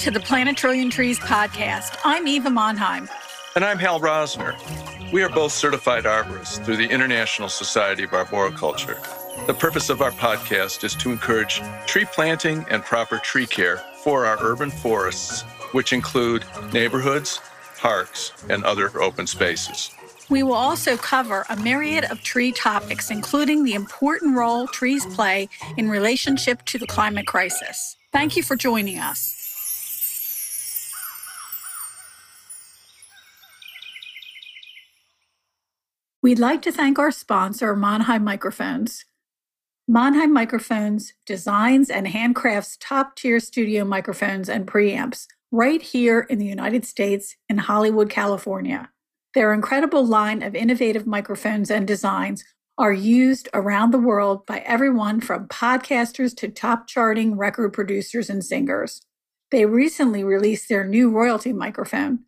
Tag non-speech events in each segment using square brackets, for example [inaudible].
To the Plant a Trillion Trees podcast. I'm Eva Monheim. And I'm Hal Rosner. We are both certified arborists through the International Society of Arboriculture. The purpose of our podcast is to encourage tree planting and proper tree care for our urban forests, which include neighborhoods, parks, and other open spaces. We will also cover a myriad of tree topics, including the important role trees play in relationship to the climate crisis. Thank you for joining us. We'd like to thank our sponsor, Monheim Microphones. Monheim Microphones designs and handcrafts top tier studio microphones and preamps right here in the United States in Hollywood, California. Their incredible line of innovative microphones and designs are used around the world by everyone from podcasters to top charting record producers and singers. They recently released their new royalty microphone,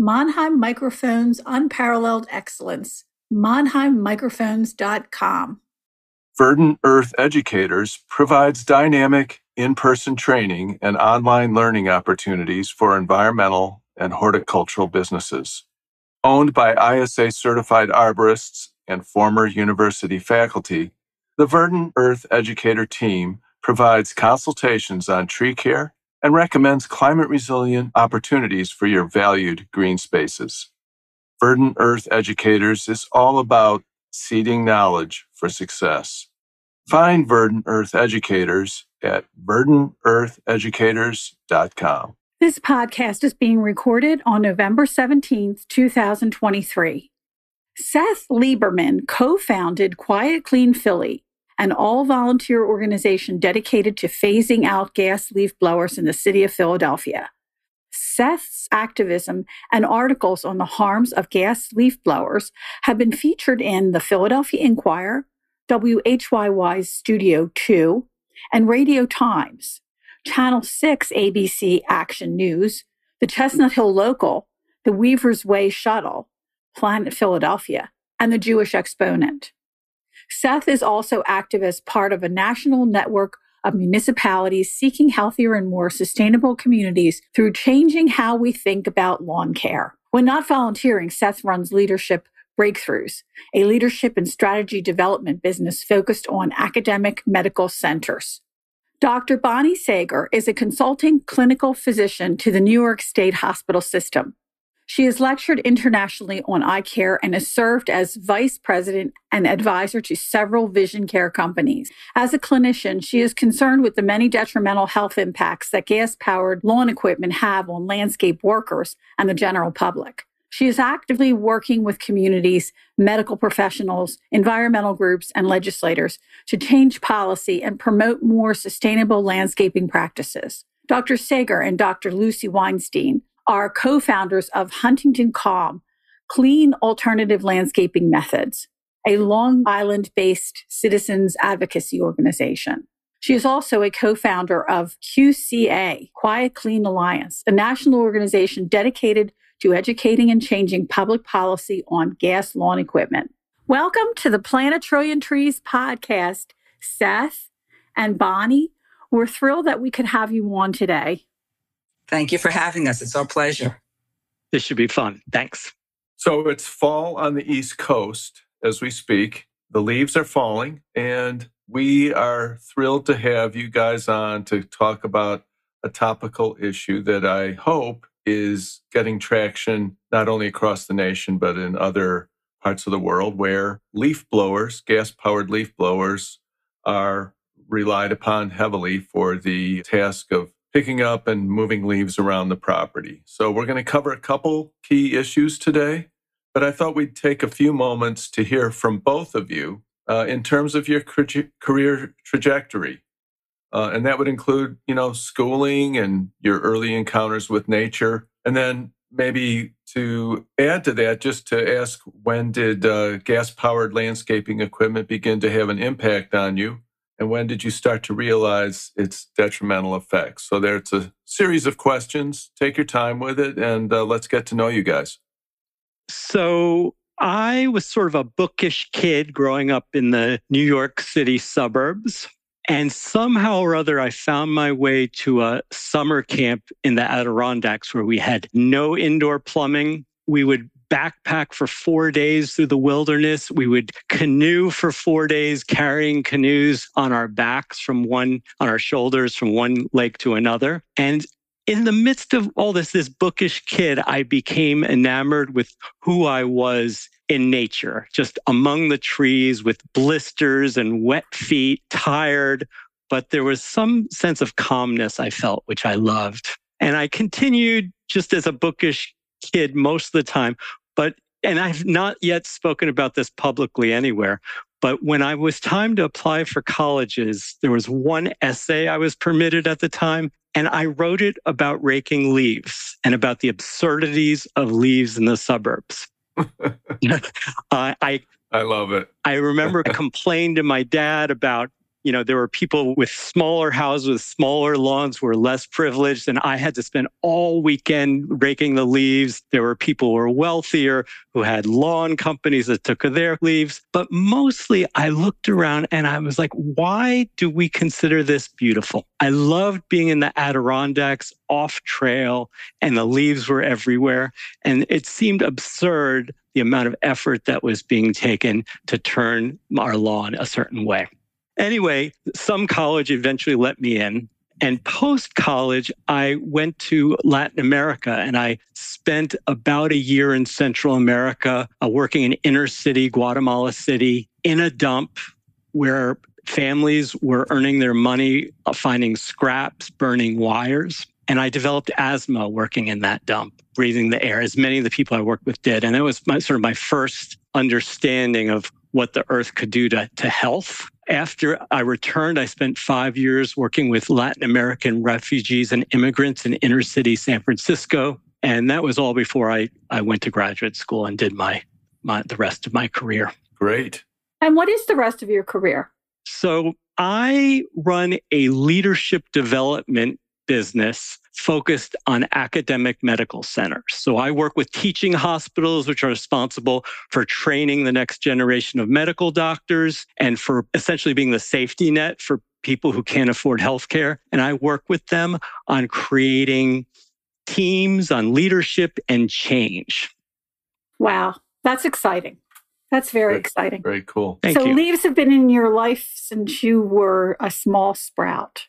Monheim Microphones Unparalleled Excellence, monheimmicrophones.com. Verdant Earth Educators provides dynamic in person training and online learning opportunities for environmental and horticultural businesses. Owned by ISA certified arborists and former university faculty, the Verdant Earth Educator team provides consultations on tree care and recommends climate resilient opportunities for your valued green spaces. Verdant Earth Educators is all about seeding knowledge for success. Find Verdant Earth Educators at verdanteartheducators.com. This podcast is being recorded on November 17th, 2023. Seth Lieberman co founded Quiet Clean Philly, an all volunteer organization dedicated to phasing out gas leaf blowers in the city of Philadelphia. Seth's activism and articles on the harms of gas leaf blowers have been featured in the Philadelphia Inquirer, WHYY's Studio 2, and Radio Times, Channel 6 ABC Action News, the Chestnut Hill Local, the Weaver's Way Shuttle, Planet Philadelphia, and the Jewish Exponent. Seth is also active as part of a national network of municipalities seeking healthier and more sustainable communities through changing how we think about lawn care. When not volunteering, Seth runs Leadership Breakthroughs, a leadership and strategy development business focused on academic medical centers. Dr. Bonnie Sager is a consulting clinical physician to the New York State hospital system. She has lectured internationally on eye care and has served as vice president and advisor to several vision care companies. As a clinician, she is concerned with the many detrimental health impacts that gas powered lawn equipment have on landscape workers and the general public. She is actively working with communities, medical professionals, environmental groups, and legislators to change policy and promote more sustainable landscaping practices. Dr. Sager and Dr. Lucy Weinstein are co founders of Huntington Calm, Clean Alternative Landscaping Methods, a Long Island based citizens advocacy organization. She is also a co founder of QCA, Quiet Clean Alliance, a national organization dedicated to educating and changing public policy on gas lawn equipment. Welcome to the Plant a Trillion Trees podcast, Seth and Bonnie. We're thrilled that we could have you on today. Thank you for having us. It's our pleasure. This should be fun. Thanks. So it's fall on the East Coast as we speak. The leaves are falling, and we are thrilled to have you guys on to talk about a topical issue that I hope is getting traction not only across the nation, but in other parts of the world where leaf blowers, gas powered leaf blowers, are relied upon heavily for the task of picking up and moving leaves around the property. So we're going to cover a couple key issues today, but I thought we'd take a few moments to hear from both of you uh, in terms of your career trajectory. Uh, and that would include, you know, schooling and your early encounters with nature. And then maybe to add to that, just to ask when did uh, gas powered landscaping equipment begin to have an impact on you? And when did you start to realize its detrimental effects? So there's a series of questions. Take your time with it and uh, let's get to know you guys. So I was sort of a bookish kid growing up in the New York City suburbs. And somehow or other, I found my way to a summer camp in the Adirondacks where we had no indoor plumbing. We would backpack for four days through the wilderness. We would canoe for four days, carrying canoes on our backs from one, on our shoulders from one lake to another. And in the midst of all this, this bookish kid, I became enamored with who I was in nature, just among the trees with blisters and wet feet, tired. But there was some sense of calmness I felt, which I loved. And I continued just as a bookish kid most of the time. But, and I've not yet spoken about this publicly anywhere. But when I was time to apply for colleges, there was one essay I was permitted at the time. And I wrote it about raking leaves and about the absurdities of leaves in the suburbs. [laughs] [laughs] uh, I I love it. I remember complaining to my dad about you know, there were people with smaller houses, with smaller lawns were less privileged. And I had to spend all weekend raking the leaves. There were people who were wealthier who had lawn companies that took their leaves. But mostly I looked around and I was like, why do we consider this beautiful? I loved being in the Adirondacks off trail and the leaves were everywhere. And it seemed absurd the amount of effort that was being taken to turn our lawn a certain way. Anyway, some college eventually let me in. And post college, I went to Latin America and I spent about a year in Central America uh, working in inner city, Guatemala City, in a dump where families were earning their money uh, finding scraps, burning wires. And I developed asthma working in that dump, breathing the air, as many of the people I worked with did. And that was my, sort of my first understanding of what the earth could do to, to health after I returned, I spent five years working with Latin American refugees and immigrants in inner city San Francisco. And that was all before I, I went to graduate school and did my, my the rest of my career. Great. And what is the rest of your career? So I run a leadership development business focused on academic medical centers. So I work with teaching hospitals, which are responsible for training the next generation of medical doctors and for essentially being the safety net for people who can't afford healthcare. And I work with them on creating teams, on leadership and change. Wow, that's exciting. That's very, very exciting. Very cool. Thank so you. leaves have been in your life since you were a small sprout.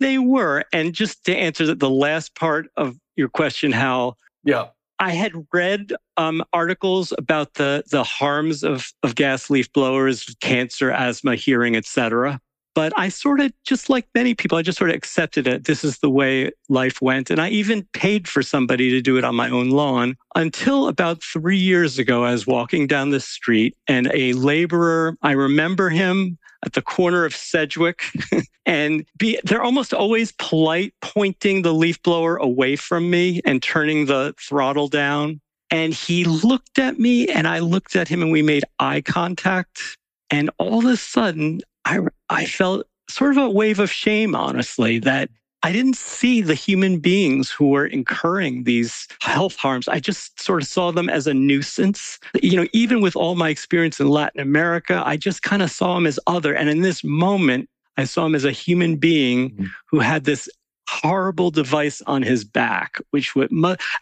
They were. And just to answer the last part of your question, how yeah. I had read um, articles about the the harms of of gas leaf blowers, cancer, asthma, hearing, etc. But I sort of, just like many people, I just sort of accepted it. This is the way life went. And I even paid for somebody to do it on my own lawn until about three years ago. I was walking down the street and a laborer, I remember him at the corner of Sedgwick [laughs] and be, they're almost always polite, pointing the leaf blower away from me and turning the throttle down. And he looked at me and I looked at him and we made eye contact. And all of a sudden, I, I felt sort of a wave of shame, honestly, that I didn't see the human beings who were incurring these health harms. I just sort of saw them as a nuisance. You know, even with all my experience in Latin America, I just kind of saw them as other. And in this moment, I saw him as a human being mm-hmm. who had this horrible device on his back, which would,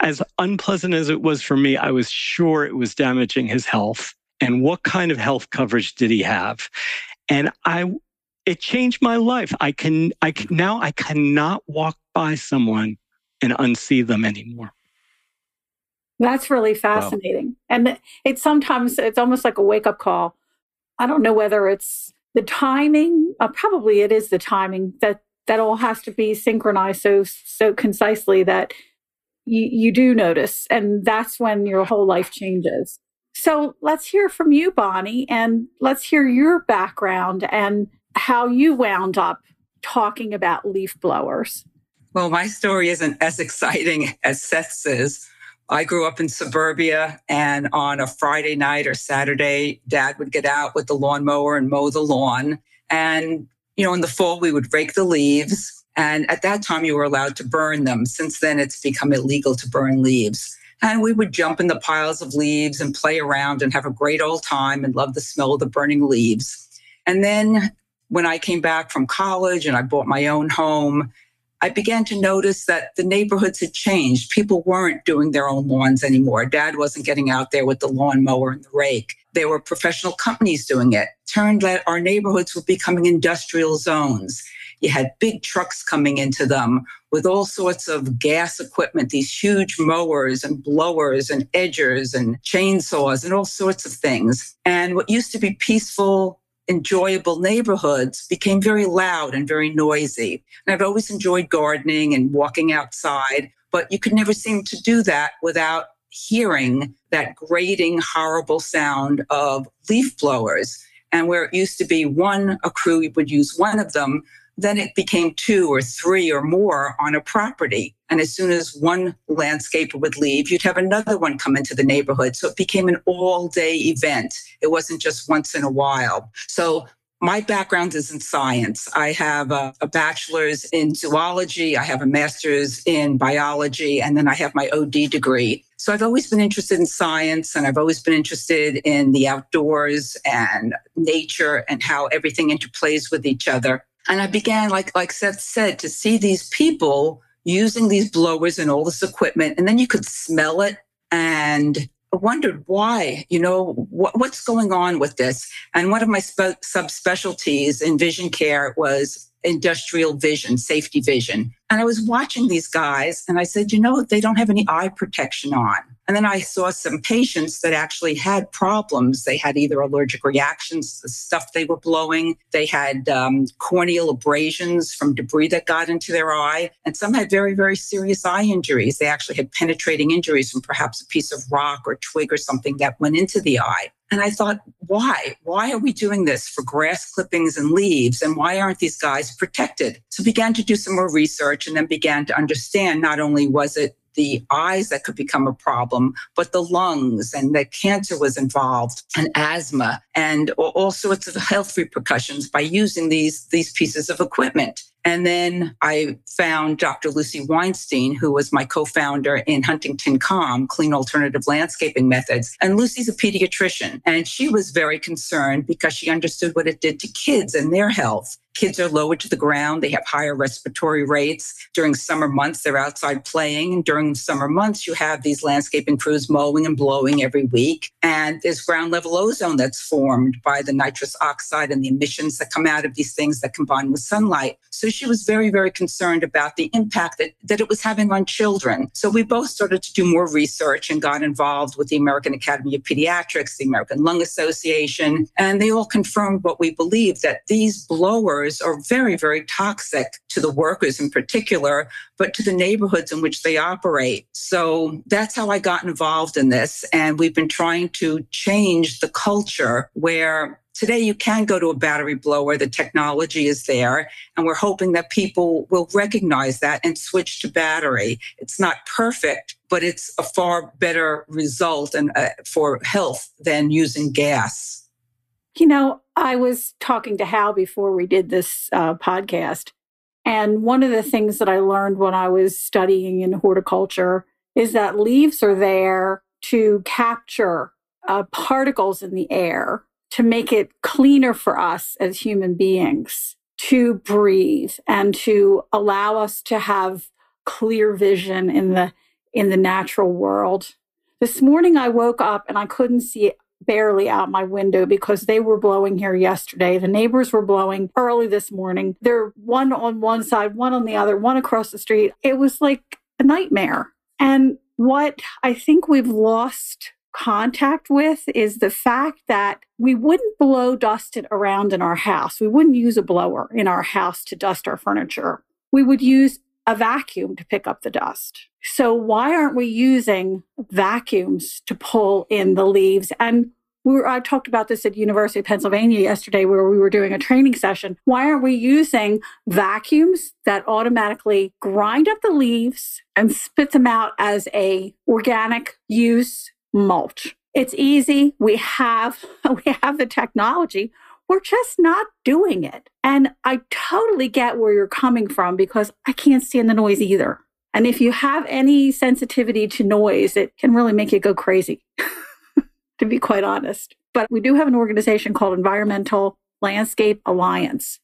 as unpleasant as it was for me, I was sure it was damaging his health. And what kind of health coverage did he have? And I it changed my life. I can, I can, now I cannot walk by someone and unsee them anymore. That's really fascinating. Wow. And it's sometimes, it's almost like a wake up call. I don't know whether it's the timing, uh, probably it is the timing that that all has to be synchronized so, so concisely that you, you do notice. And that's when your whole life changes. So let's hear from you, Bonnie, and let's hear your background and how you wound up talking about leaf blowers. Well, my story isn't as exciting as Seth's is. I grew up in suburbia, and on a Friday night or Saturday, dad would get out with the lawnmower and mow the lawn. And, you know, in the fall, we would rake the leaves. And at that time, you were allowed to burn them. Since then, it's become illegal to burn leaves. And we would jump in the piles of leaves and play around and have a great old time and love the smell of the burning leaves. And then when I came back from college and I bought my own home, I began to notice that the neighborhoods had changed. People weren't doing their own lawns anymore. Dad wasn't getting out there with the lawnmower and the rake. There were professional companies doing it. Turned that our neighborhoods were becoming industrial zones. You had big trucks coming into them with all sorts of gas equipment, these huge mowers and blowers and edgers and chainsaws and all sorts of things. And what used to be peaceful, enjoyable neighborhoods became very loud and very noisy. And I've always enjoyed gardening and walking outside, but you could never seem to do that without hearing that grating, horrible sound of leaf blowers. And where it used to be one, a crew would use one of them, then it became two or three or more on a property. And as soon as one landscaper would leave, you'd have another one come into the neighborhood. So it became an all day event. It wasn't just once in a while. So my background is in science. I have a, a, bachelor's in zoology, I have a master's in biology, and then I have my OD degree. So I've always been interested in science and I've always been interested in the outdoors and nature and how everything interplays with each other. And I began, like, like Seth said, to see these people using these blowers and all this equipment. And then you could smell it and I wondered why, you know, what, what's going on with this? And one of my spe- subspecialties in vision care was industrial vision, safety vision. And I was watching these guys and I said, you know, they don't have any eye protection on. And then I saw some patients that actually had problems. They had either allergic reactions to the stuff they were blowing, they had um, corneal abrasions from debris that got into their eye, and some had very, very serious eye injuries. They actually had penetrating injuries from perhaps a piece of rock or twig or something that went into the eye. And I thought, why? Why are we doing this for grass clippings and leaves? And why aren't these guys protected? So began to do some more research and then began to understand not only was it the eyes that could become a problem, but the lungs and that cancer was involved and asthma and all sorts of health repercussions by using these, these pieces of equipment. And then I found Dr. Lucy Weinstein, who was my co founder in Huntington CALM, Clean Alternative Landscaping Methods. And Lucy's a pediatrician, and she was very concerned because she understood what it did to kids and their health. Kids are lower to the ground. They have higher respiratory rates. During summer months, they're outside playing. And during summer months, you have these landscaping crews mowing and blowing every week. And there's ground level ozone that's formed by the nitrous oxide and the emissions that come out of these things that combine with sunlight. So she was very, very concerned about the impact that, that it was having on children. So we both started to do more research and got involved with the American Academy of Pediatrics, the American Lung Association, and they all confirmed what we believed that these blowers are very, very toxic to the workers in particular, but to the neighborhoods in which they operate. So that's how I got involved in this. And we've been trying to change the culture where Today, you can go to a battery blower. The technology is there. And we're hoping that people will recognize that and switch to battery. It's not perfect, but it's a far better result and uh, for health than using gas. You know, I was talking to Hal before we did this uh, podcast. And one of the things that I learned when I was studying in horticulture is that leaves are there to capture uh, particles in the air to make it cleaner for us as human beings to breathe and to allow us to have clear vision in the in the natural world. This morning I woke up and I couldn't see barely out my window because they were blowing here yesterday. The neighbors were blowing early this morning. They're one on one side, one on the other, one across the street. It was like a nightmare. And what I think we've lost contact with is the fact that we wouldn't blow dust it around in our house. We wouldn't use a blower in our house to dust our furniture. We would use a vacuum to pick up the dust. So why aren't we using vacuums to pull in the leaves? And we were, I talked about this at University of Pennsylvania yesterday where we were doing a training session. Why aren't we using vacuums that automatically grind up the leaves and spit them out as a organic use mulch. It's easy. We have [laughs] we have the technology. We're just not doing it. And I totally get where you're coming from because I can't stand the noise either. And if you have any sensitivity to noise, it can really make you go crazy, [laughs] to be quite honest. But we do have an organization called Environmental Landscape Alliance,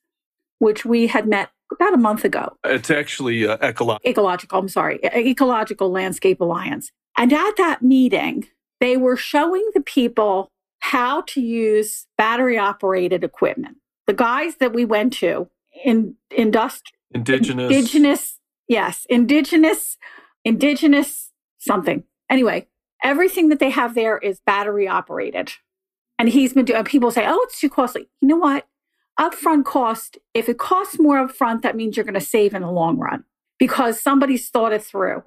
which we had met about a month ago. It's actually uh, ecological. Ecological, I'm sorry, Ecological Landscape Alliance. And at that meeting, they were showing the people how to use battery operated equipment. The guys that we went to in industri- indigenous indigenous yes, indigenous indigenous something. Anyway, everything that they have there is battery operated. And he's been doing people say, "Oh, it's too costly." You know what? Upfront cost, if it costs more upfront, that means you're going to save in the long run because somebody's thought it through.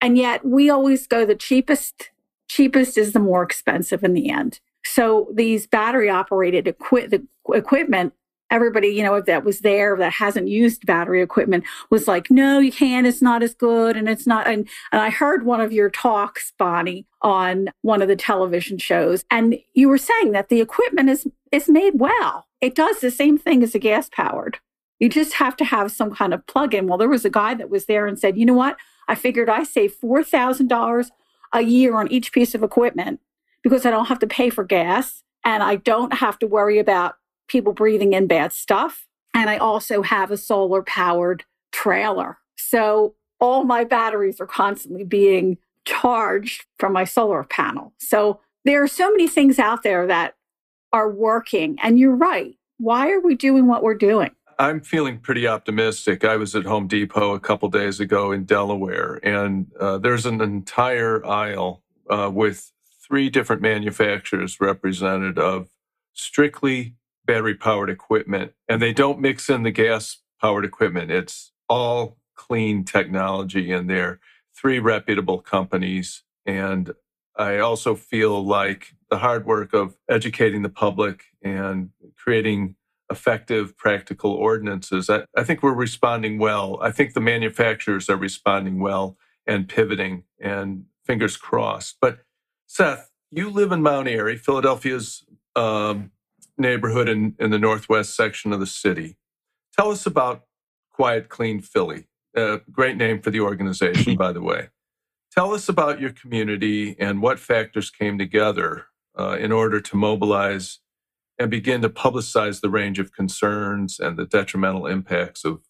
And yet we always go the cheapest, cheapest is the more expensive in the end. So these battery operated equi- equipment, everybody, you know, that was there that hasn't used battery equipment was like, no, you can't. It's not as good. And it's not. And, and I heard one of your talks, Bonnie, on one of the television shows. And you were saying that the equipment is, is made well. It does the same thing as a gas powered. You just have to have some kind of plug in. Well, there was a guy that was there and said, you know what? I figured I save $4,000 a year on each piece of equipment because I don't have to pay for gas and I don't have to worry about people breathing in bad stuff. And I also have a solar powered trailer. So all my batteries are constantly being charged from my solar panel. So there are so many things out there that are working. And you're right. Why are we doing what we're doing? I'm feeling pretty optimistic. I was at Home Depot a couple days ago in Delaware, and uh, there's an entire aisle uh, with three different manufacturers represented of strictly battery powered equipment, and they don't mix in the gas powered equipment. It's all clean technology in there. Three reputable companies. And I also feel like the hard work of educating the public and creating effective, practical ordinances, I, I think we're responding well. I think the manufacturers are responding well and pivoting, and fingers crossed. But Seth, you live in Mount Airy, Philadelphia's um, neighborhood in, in the northwest section of the city. Tell us about Quiet Clean Philly. Uh, great name for the organization, by the way. Tell us about your community and what factors came together uh, in order to mobilize and begin to publicize the range of concerns and the detrimental impacts of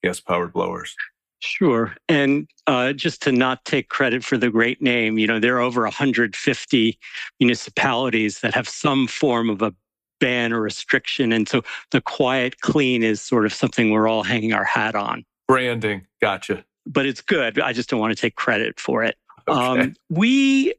gas powered blowers. Sure. And uh, just to not take credit for the great name, you know, there are over 150 municipalities that have some form of a ban or restriction. And so the quiet clean is sort of something we're all hanging our hat on. Branding. Gotcha. But it's good. I just don't want to take credit for it. Okay. Um, we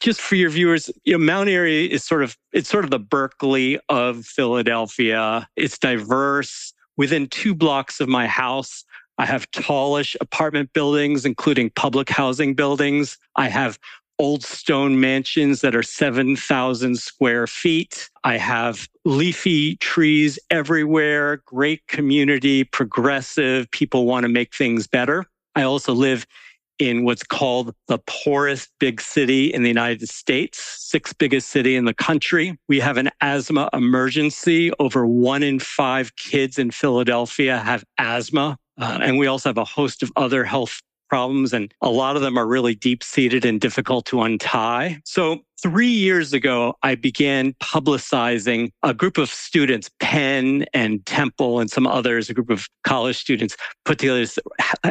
just for your viewers, you know, Mount Airy is sort of it's sort of the Berkeley of Philadelphia. It's diverse. Within two blocks of my house, I have tallish apartment buildings, including public housing buildings. I have old stone mansions that are 7,000 square feet. I have leafy trees everywhere, great community, progressive. People want to make things better. I also live in what's called the poorest big city in the United States, sixth biggest city in the country. We have an asthma emergency. Over one in five kids in Philadelphia have asthma. Uh, and we also have a host of other health problems, and a lot of them are really deep seated and difficult to untie. So three years ago, I began publicizing a group of students, Penn and Temple and some others, a group of college students put together this,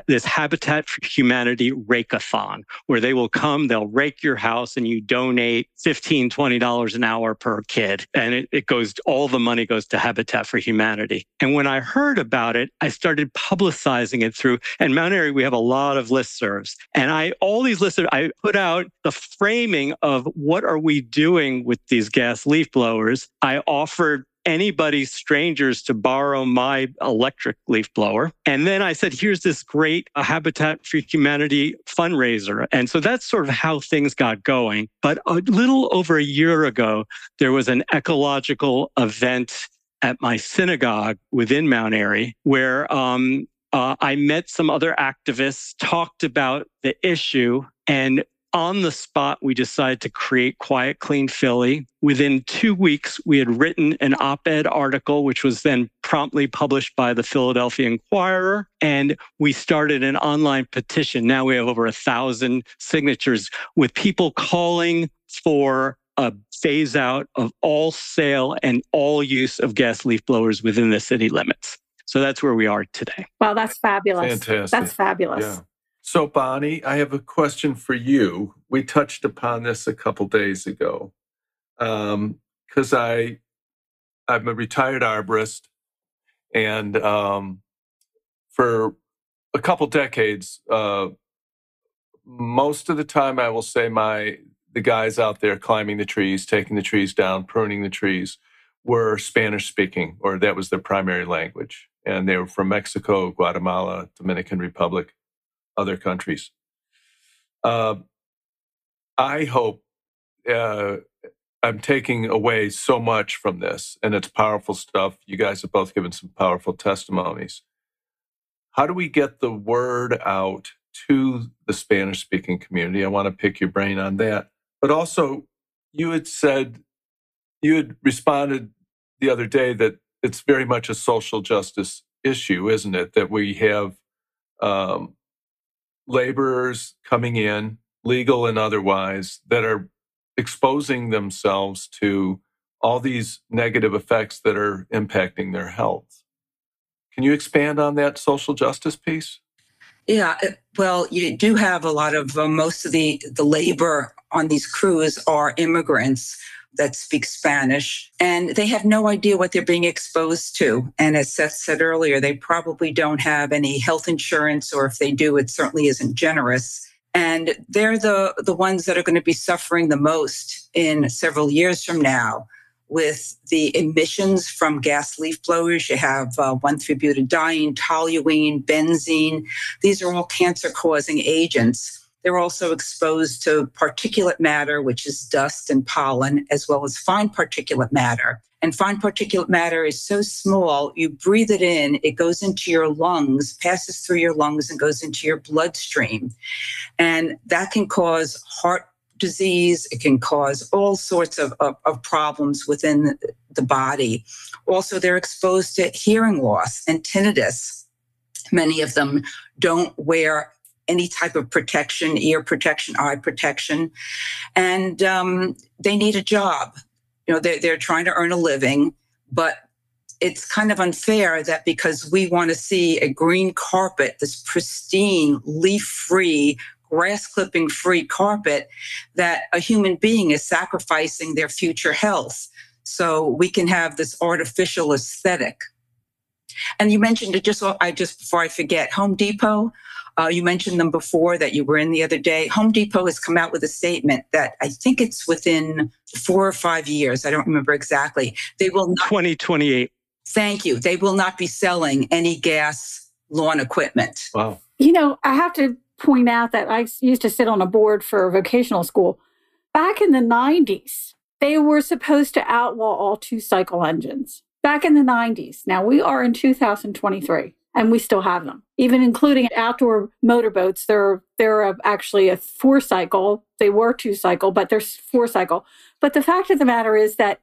this Habitat for Humanity Rakeathon, where they will come, they'll rake your house and you donate $15, $20 an hour per kid. And it, it goes, all the money goes to Habitat for Humanity. And when I heard about it, I started publicizing it through, and Mount Airy, we have a lot of listservs. And I, all these listservs, I put out the framing of what what are we doing with these gas leaf blowers? I offered anybody, strangers, to borrow my electric leaf blower. And then I said, here's this great Habitat for Humanity fundraiser. And so that's sort of how things got going. But a little over a year ago, there was an ecological event at my synagogue within Mount Airy where um, uh, I met some other activists, talked about the issue, and on the spot, we decided to create Quiet Clean Philly. Within two weeks, we had written an op ed article, which was then promptly published by the Philadelphia Inquirer. And we started an online petition. Now we have over a thousand signatures with people calling for a phase out of all sale and all use of gas leaf blowers within the city limits. So that's where we are today. Wow, that's fabulous. Fantastic. That's fabulous. Yeah. So, Bonnie, I have a question for you. We touched upon this a couple days ago, because um, I I'm a retired arborist, and um, for a couple decades, uh, most of the time, I will say my the guys out there climbing the trees, taking the trees down, pruning the trees, were Spanish speaking, or that was their primary language, and they were from Mexico, Guatemala, Dominican Republic other countries. Uh, I hope uh, I'm taking away so much from this, and it's powerful stuff. You guys have both given some powerful testimonies. How do we get the word out to the Spanish speaking community? I want to pick your brain on that. But also, you had said, you had responded the other day that it's very much a social justice issue, isn't it? That we have um, laborers coming in, legal and otherwise, that are exposing themselves to all these negative effects that are impacting their health. Can you expand on that social justice piece? Yeah, uh, well, you do have a lot of uh, most of the the labor on these crews are immigrants that speak Spanish, and they have no idea what they're being exposed to. And as Seth said earlier, they probably don't have any health insurance, or if they do, it certainly isn't generous. And they're the, the ones that are going to be suffering the most in several years from now with the emissions from gas leaf blowers. You have uh, 1,3-butadiene, toluene, benzene. These are all cancer causing agents. They're also exposed to particulate matter, which is dust and pollen, as well as fine particulate matter. And fine particulate matter is so small, you breathe it in, it goes into your lungs, passes through your lungs, and goes into your bloodstream. And that can cause heart disease, it can cause all sorts of, of, of problems within the body. Also, they're exposed to hearing loss and tinnitus. Many of them don't wear any type of protection, ear protection, eye protection, and um, they need a job. You know, they're, they're trying to earn a living, but it's kind of unfair that because we want to see a green carpet, this pristine, leaf free, grass clipping free carpet, that a human being is sacrificing their future health so we can have this artificial aesthetic. And you mentioned it just I just before I forget, Home Depot. Uh, you mentioned them before that you were in the other day. Home Depot has come out with a statement that I think it's within four or five years. I don't remember exactly. They will not. 2028. Thank you. They will not be selling any gas lawn equipment. Wow. You know, I have to point out that I used to sit on a board for a vocational school. Back in the 90s, they were supposed to outlaw all two cycle engines. Back in the 90s. Now we are in 2023 and we still have them, even including outdoor motorboats. They're they're actually a four cycle. They were two cycle, but they're four cycle. But the fact of the matter is that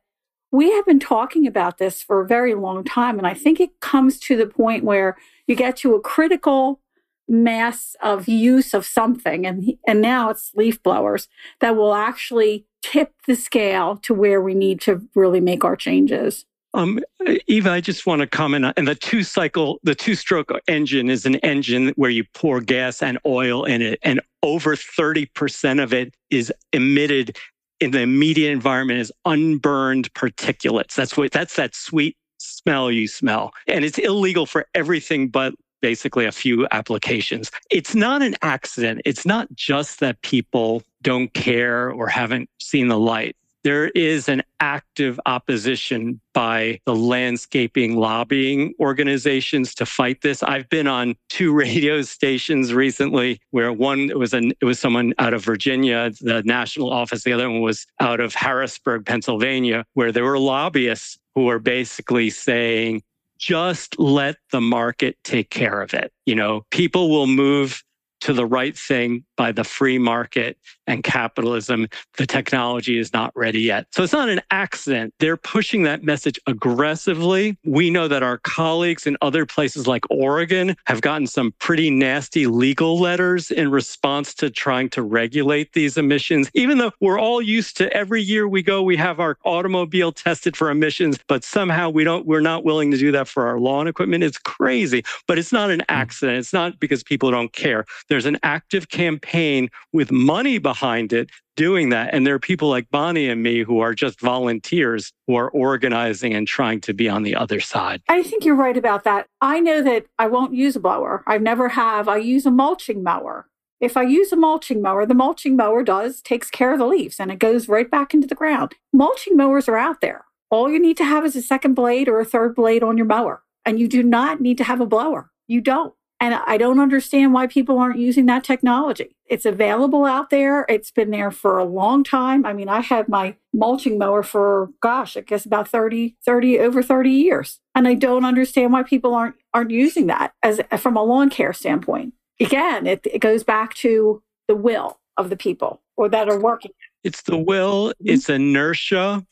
we have been talking about this for a very long time, and I think it comes to the point where you get to a critical mass of use of something, and and now it's leaf blowers that will actually tip the scale to where we need to really make our changes. Um, Eva, I just want to comment on and the two cycle, the two stroke engine is an engine where you pour gas and oil in it, and over 30% of it is emitted in the immediate environment as unburned particulates. That's what that's that sweet smell you smell. And it's illegal for everything but basically a few applications. It's not an accident. It's not just that people don't care or haven't seen the light there is an active opposition by the landscaping lobbying organizations to fight this. I've been on two [laughs] radio stations recently where one it was an it was someone out of Virginia, the national office, the other one was out of Harrisburg, Pennsylvania, where there were lobbyists who were basically saying just let the market take care of it. You know, people will move to the right thing by the free market and capitalism. The technology is not ready yet. So it's not an accident. They're pushing that message aggressively. We know that our colleagues in other places like Oregon have gotten some pretty nasty legal letters in response to trying to regulate these emissions, even though we're all used to every year we go, we have our automobile tested for emissions, but somehow we don't, we're not willing to do that for our lawn equipment. It's crazy, but it's not an hmm. accident. It's not because people don't care. There's an active campaign with money behind it doing that. And there are people like Bonnie and me who are just volunteers who are organizing and trying to be on the other side. I think you're right about that. I know that I won't use a blower. I never have. I use a mulching mower. If I use a mulching mower, the mulching mower does takes care of the leaves and it goes right back into the ground. Mulching mowers are out there. All you need to have is a second blade or a third blade on your mower. And you do not need to have a blower. You don't. And I don't understand why people aren't using that technology. It's available out there. It's been there for a long time. I mean, I had my mulching mower for, gosh, I guess about 30, 30, over 30 years. And I don't understand why people aren't, aren't using that as from a lawn care standpoint. Again, it, it goes back to the will of the people or that are working. It's the will, mm-hmm. it's inertia,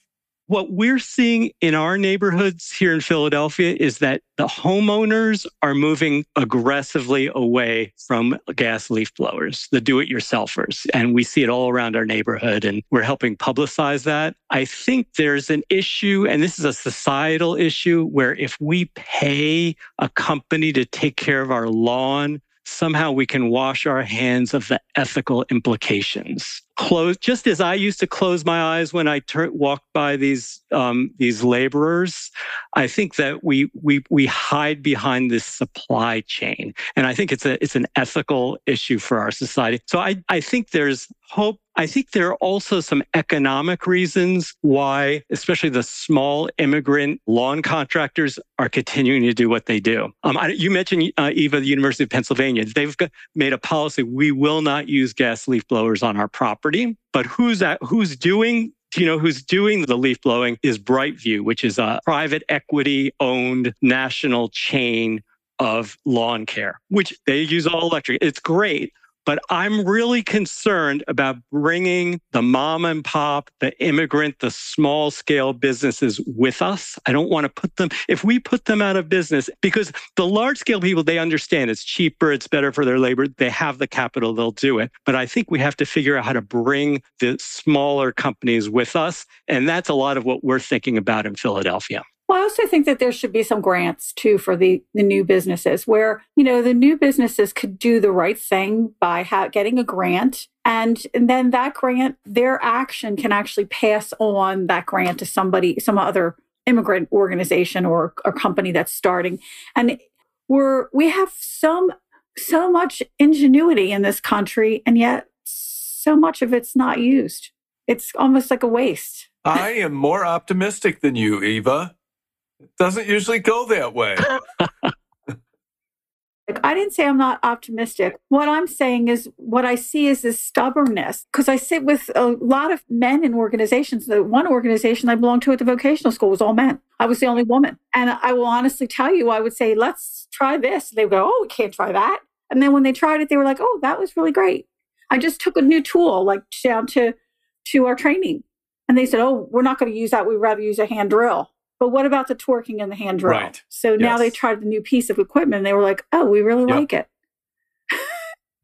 what we're seeing in our neighborhoods here in Philadelphia is that the homeowners are moving aggressively away from gas leaf blowers, the do it yourselfers. And we see it all around our neighborhood, and we're helping publicize that. I think there's an issue, and this is a societal issue, where if we pay a company to take care of our lawn, somehow we can wash our hands of the ethical implications close just as I used to close my eyes when I walked by these um, these laborers. I think that we we we hide behind this supply chain, and I think it's a it's an ethical issue for our society. So I I think there's hope. I think there are also some economic reasons why, especially the small immigrant lawn contractors, are continuing to do what they do. Um, I, you mentioned uh, Eva, the University of Pennsylvania. They've got, made a policy: we will not use gas leaf blowers on our property property, but who's at, who's doing you know who's doing the leaf blowing is Brightview, which is a private equity owned national chain of lawn care, which they use all electric. It's great. But I'm really concerned about bringing the mom and pop, the immigrant, the small scale businesses with us. I don't want to put them, if we put them out of business, because the large scale people, they understand it's cheaper, it's better for their labor, they have the capital, they'll do it. But I think we have to figure out how to bring the smaller companies with us. And that's a lot of what we're thinking about in Philadelphia. Well, I also think that there should be some grants too for the, the new businesses where, you know, the new businesses could do the right thing by ha- getting a grant. And, and then that grant, their action can actually pass on that grant to somebody, some other immigrant organization or, a company that's starting. And we're, we have some, so much ingenuity in this country, and yet so much of it's not used. It's almost like a waste. I am more optimistic than you, Eva. It doesn't usually go that way. [laughs] I didn't say I'm not optimistic. What I'm saying is what I see is this stubbornness because I sit with a lot of men in organizations. The one organization I belonged to at the vocational school was all men. I was the only woman. And I will honestly tell you, I would say, let's try this. They would go, oh, we can't try that. And then when they tried it, they were like, oh, that was really great. I just took a new tool, like down to, to our training. And they said, oh, we're not going to use that. We'd rather use a hand drill. But what about the torquing and the hand drill? Right. So yes. now they tried the new piece of equipment and they were like, oh, we really yep. like it.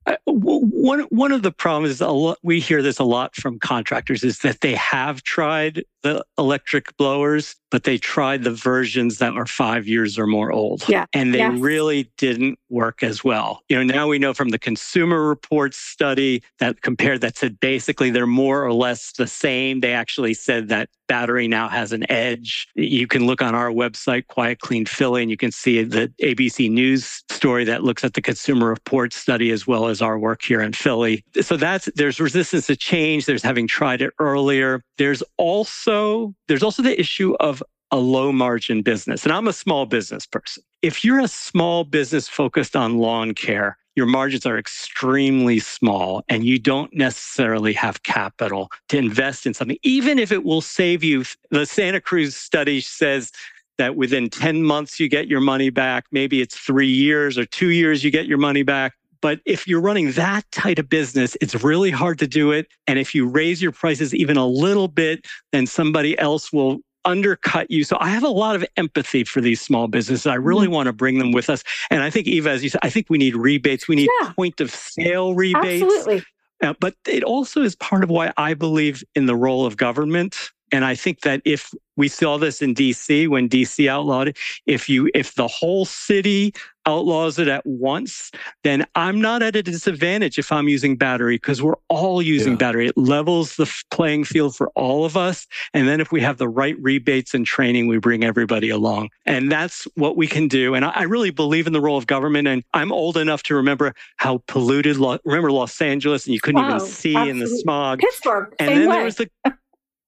Uh, one one of the problems is a lot, we hear this a lot from contractors is that they have tried the electric blowers, but they tried the versions that are five years or more old. Yeah. And they yes. really didn't work as well. You know, now we know from the Consumer Reports study that compared that said basically they're more or less the same. They actually said that battery now has an edge. You can look on our website, Quiet Clean Philly, and you can see the ABC News story that looks at the Consumer Reports study as well as our work here in Philly. So that's there's resistance to change. There's having tried it earlier. There's also there's also the issue of a low margin business. And I'm a small business person. If you're a small business focused on lawn care, your margins are extremely small and you don't necessarily have capital to invest in something, even if it will save you. The Santa Cruz study says that within 10 months you get your money back. Maybe it's three years or two years you get your money back But if you're running that tight a business, it's really hard to do it. And if you raise your prices even a little bit, then somebody else will undercut you. So I have a lot of empathy for these small businesses. I really mm-hmm. want to bring them with us. And I think, Eva, as you said, I think we need rebates. We need yeah. point of sale rebates. Absolutely. Uh, but it also is part of why I believe in the role of government. And I think that if we saw this in DC when DC outlawed it, if you if the whole city outlaws it at once, then I'm not at a disadvantage if I'm using battery because we're all using yeah. battery. It levels the playing field for all of us. And then if we have the right rebates and training, we bring everybody along. And that's what we can do. And I really believe in the role of government. And I'm old enough to remember how polluted, remember Los Angeles, and you couldn't even see absolutely. in the smog. Pittsburgh. And then way. there was the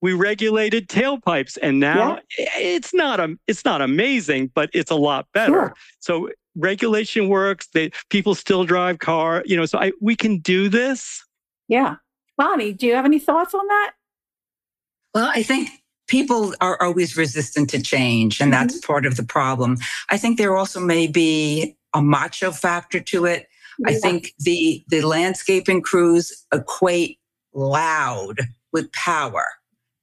we regulated tailpipes and now yeah. it's not a, it's not amazing but it's a lot better sure. so regulation works they people still drive car you know so I, we can do this. Yeah. Bonnie do you have any thoughts on that? Well i think people are always resistant to change and mm-hmm. that's part of the problem. I think there also may be a macho factor to it. Yeah. i think the the landscaping crews equate loud with power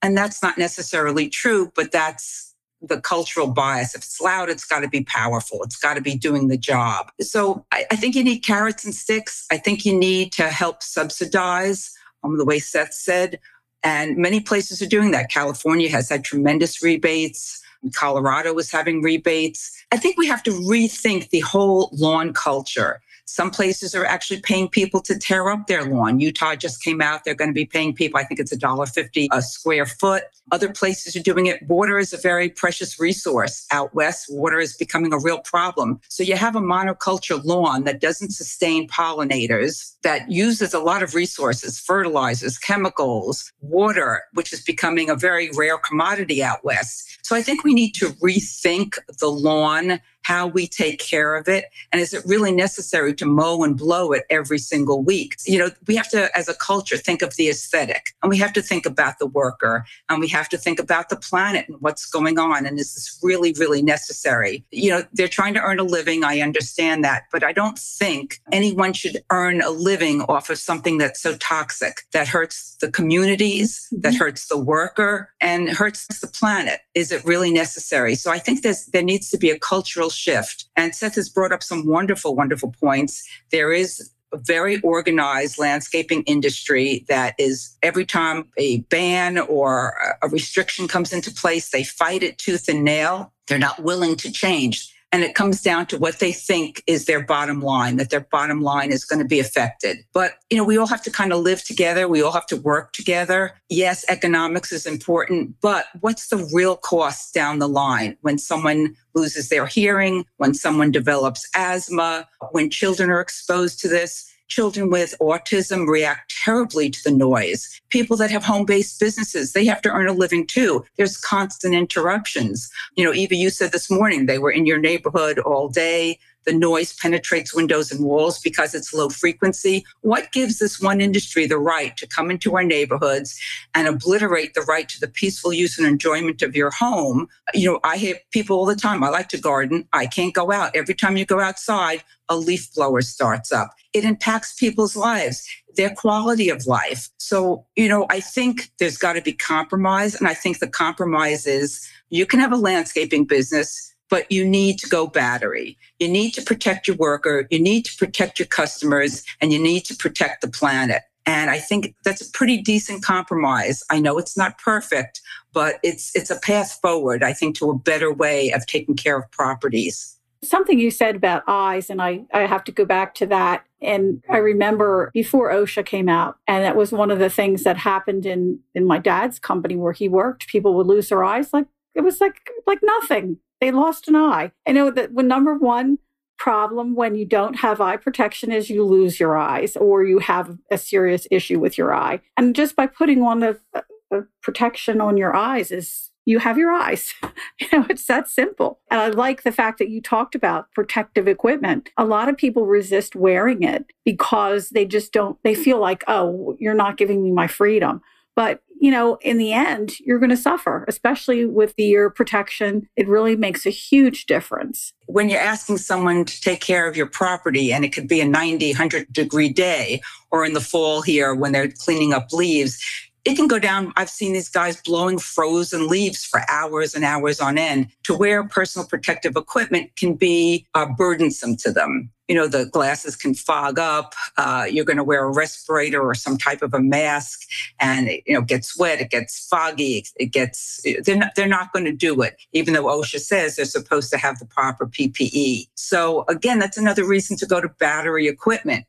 and that's not necessarily true, but that's the cultural bias. If it's loud, it's got to be powerful. It's got to be doing the job. So I, I, think you need carrots and sticks. I think you need to help subsidize, um, the way Seth said. And many places are doing that. California has had tremendous rebates. Colorado is having rebates. I think we have to rethink the whole lawn culture. Some places are actually paying people to tear up their lawn. Utah just came out. They're going to be paying people, I think it's $1.50 a square foot. Other places are doing it. Water is a very precious resource. Out west, water is becoming a real problem. So you have a monoculture lawn that doesn't sustain pollinators, that uses a lot of resources, fertilizers, chemicals, water, which is becoming a very rare commodity out west. So I think we need to rethink the lawn how we take care of it and is it really necessary to mow and blow it every single week? You know we have to as a culture think of the aesthetic and we have to think about the worker and we have to think about the planet and what's going on and is this really really necessary? You know they're trying to earn a living i understand that but i don't think anyone should earn a living off of something that's so toxic that hurts the communities that mm-hmm. hurts the worker and hurts the planet. Is it really necessary? So i think there's there needs to be a cultural shift. And Seth has brought up some wonderful, wonderful points. There is a very organized landscaping industry that is every time a ban or a restriction comes into place, they fight it tooth and nail. They're not willing to change. And it comes down to what they think is their bottom line, that their bottom line is going to be affected. But, you know, we all have to kind of live together. We all have to work together. Yes, economics is important, but what's the real cost down the line when someone loses their hearing, when someone develops asthma, when children are exposed to this? Children with autism react terribly to the noise. People that have home based businesses, they have to earn a living too. There's constant interruptions. You know, Eva, you said this morning they were in your neighborhood all day. The noise penetrates windows and walls because it's low frequency. What gives this one industry the right to come into our neighborhoods and obliterate the right to the peaceful use and enjoyment of your home? You know, I hear people all the time, I like to garden. I can't go out. Every time you go outside, a leaf blower starts up. It impacts people's lives, their quality of life. So, you know, I think there's got to be compromise. And I think the compromise is you can have a landscaping business but you need to go battery. You need to protect your worker, you need to protect your customers, and you need to protect the planet. And I think that's a pretty decent compromise. I know it's not perfect, but it's it's a path forward, I think, to a better way of taking care of properties. Something you said about eyes, and I, I have to go back to that. And I remember before OSHA came out, and that was one of the things that happened in in my dad's company where he worked. People would lose their eyes like it was like like nothing they lost an eye. I know that when number one problem when you don't have eye protection is you lose your eyes or you have a serious issue with your eye. And just by putting on the, uh, the protection on your eyes is you have your eyes. [laughs] you know, it's that simple. And I like the fact that you talked about protective equipment. A lot of people resist wearing it because they just don't, they feel like, oh, you're not giving me my freedom. But you know, in the end, you're going to suffer, especially with the ear protection. It really makes a huge difference. When you're asking someone to take care of your property, and it could be a 90, 100 degree day, or in the fall here when they're cleaning up leaves, it can go down. I've seen these guys blowing frozen leaves for hours and hours on end to where personal protective equipment can be uh, burdensome to them. You know, the glasses can fog up. Uh, you're going to wear a respirator or some type of a mask, and it, you know, gets wet. It gets foggy. It gets. They're not. They're not going to do it, even though OSHA says they're supposed to have the proper PPE. So again, that's another reason to go to battery equipment.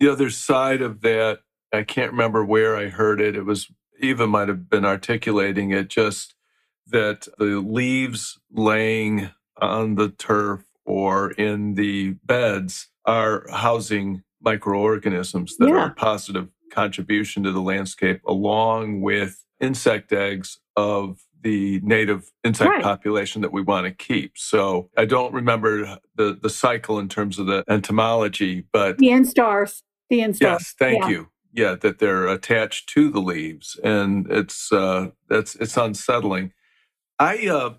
The other side of that I can't remember where I heard it. It was Eva might have been articulating it just that the leaves laying on the turf or in the beds are housing microorganisms that yeah. are a positive contribution to the landscape along with insect eggs of the native insect right. population that we want to keep. So I don't remember the, the cycle in terms of the entomology, but the instars. The instars. Yes, thank yeah. you yeah that they're attached to the leaves and it's uh that's it's unsettling. I uh,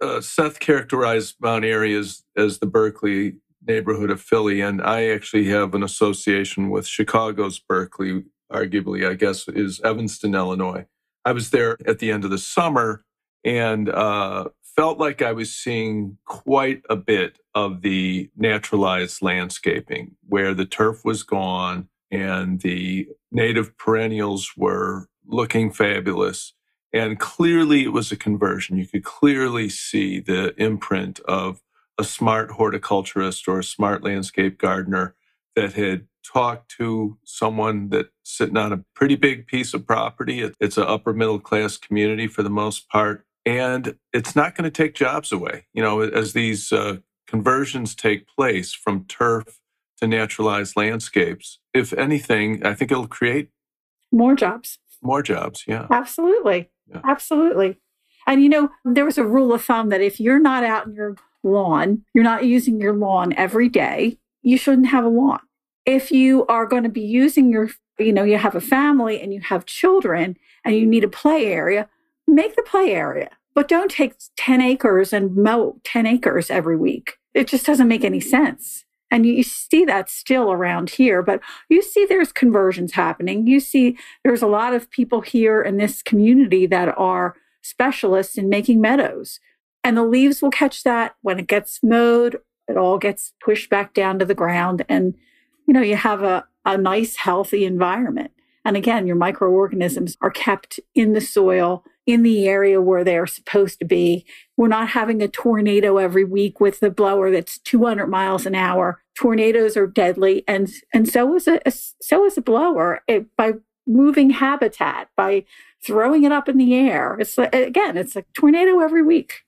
uh seth characterized mount airy as as the berkeley neighborhood of philly and i actually have an association with chicago's berkeley arguably i guess is evanston illinois. I was there at the end of the summer and uh felt like i was seeing quite a bit of the naturalized landscaping where the turf was gone and the native perennials were looking fabulous. And clearly it was a conversion. You could clearly see the imprint of a smart horticulturist or a smart landscape gardener that had talked to someone that's sitting on a pretty big piece of property. It's an upper middle class community for the most part. And it's not going to take jobs away. You know, as these uh, conversions take place from turf to naturalize landscapes. If anything, I think it'll create more jobs. More jobs, yeah. Absolutely. Yeah. Absolutely. And you know, there was a rule of thumb that if you're not out in your lawn, you're not using your lawn every day, you shouldn't have a lawn. If you are going to be using your, you know, you have a family and you have children and you need a play area, make the play area. But don't take 10 acres and mow 10 acres every week. It just doesn't make any sense. And you see that still around here, but you see there's conversions happening. You see there's a lot of people here in this community that are specialists in making meadows. And the leaves will catch that when it gets mowed, it all gets pushed back down to the ground. And, you know, you have a, a nice, healthy environment. And again, your microorganisms are kept in the soil in the area where they're supposed to be. We're not having a tornado every week with the blower that's 200 miles an hour. Tornadoes are deadly, and and so is a, a so is a blower. It, by moving habitat, by throwing it up in the air, it's again, it's a tornado every week.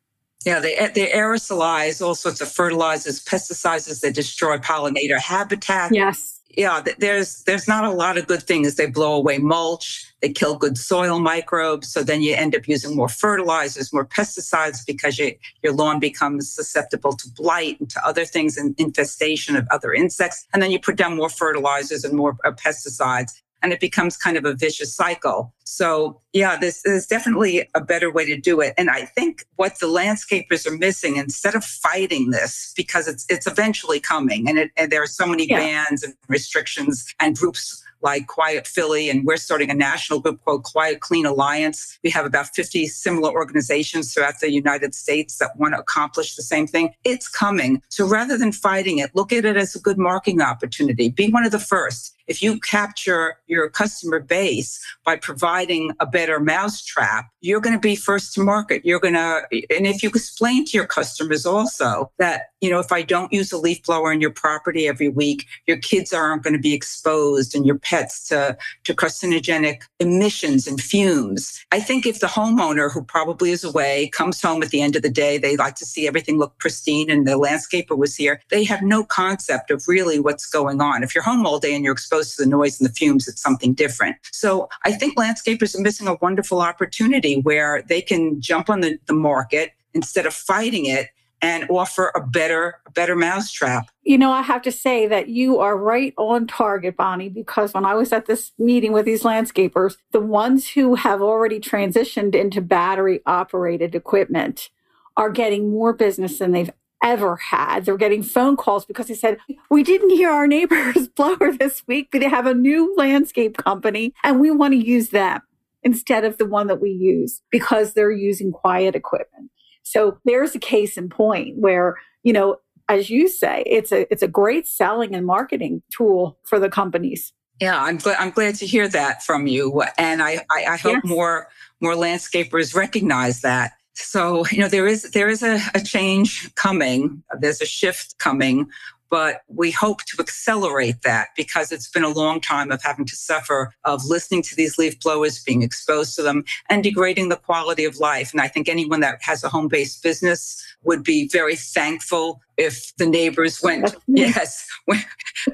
Yeah, they eh, they aerosolize all sorts of fertilizers, pesticides that destroy pollinator habitat. Yes yeah, there's there's not a lot of good things. They blow away mulch, they kill good soil microbes. So then you end up using more fertilizers, more pesticides because you, your lawn becomes susceptible to blight and to other things and infestation of other insects. And then you put down more fertilizers and more uh, pesticides and it becomes kind of a vicious cycle. So, yeah, this is definitely a better way to do it. And I think what the landscapers are missing, instead of fighting this, because it's it's eventually coming, and, it, and there are so many yeah. bans and restrictions and groups like Quiet Philly, and we're starting a national group called Quiet Clean Alliance. We have about 50 similar organizations throughout the United States that want to accomplish the same thing. It's coming. So rather than fighting it, look at it as a good marketing opportunity. Be one of the first if you capture your customer base by providing a better mousetrap, you're going to be first to market. You're going to, and if you explain to your customers also that, you know, if I don't use a leaf blower in your property every week, your kids aren't going to be exposed and your pets to, to carcinogenic emissions and fumes. I think if the homeowner who probably is away comes home at the end of the day, they like to see everything look pristine and the landscaper was here, they have no concept of really what's going on. If you're home all day and you're exposed exposed to the noise and the fumes, it's something different. So I think landscapers are missing a wonderful opportunity where they can jump on the, the market instead of fighting it and offer a better, a better mousetrap. You know, I have to say that you are right on target, Bonnie, because when I was at this meeting with these landscapers, the ones who have already transitioned into battery operated equipment are getting more business than they've ever had. They're getting phone calls because they said, We didn't hear our neighbor's [laughs] blower this week, but they have a new landscape company and we want to use them instead of the one that we use because they're using quiet equipment. So there's a case in point where, you know, as you say, it's a it's a great selling and marketing tool for the companies. Yeah, I'm glad I'm glad to hear that from you. And I, I, I hope yes. more more landscapers recognize that. So, you know, there is there is a, a change coming. There's a shift coming but we hope to accelerate that because it's been a long time of having to suffer of listening to these leaf blowers, being exposed to them, and degrading the quality of life. And I think anyone that has a home based business would be very thankful if the neighbors went, [laughs] yes.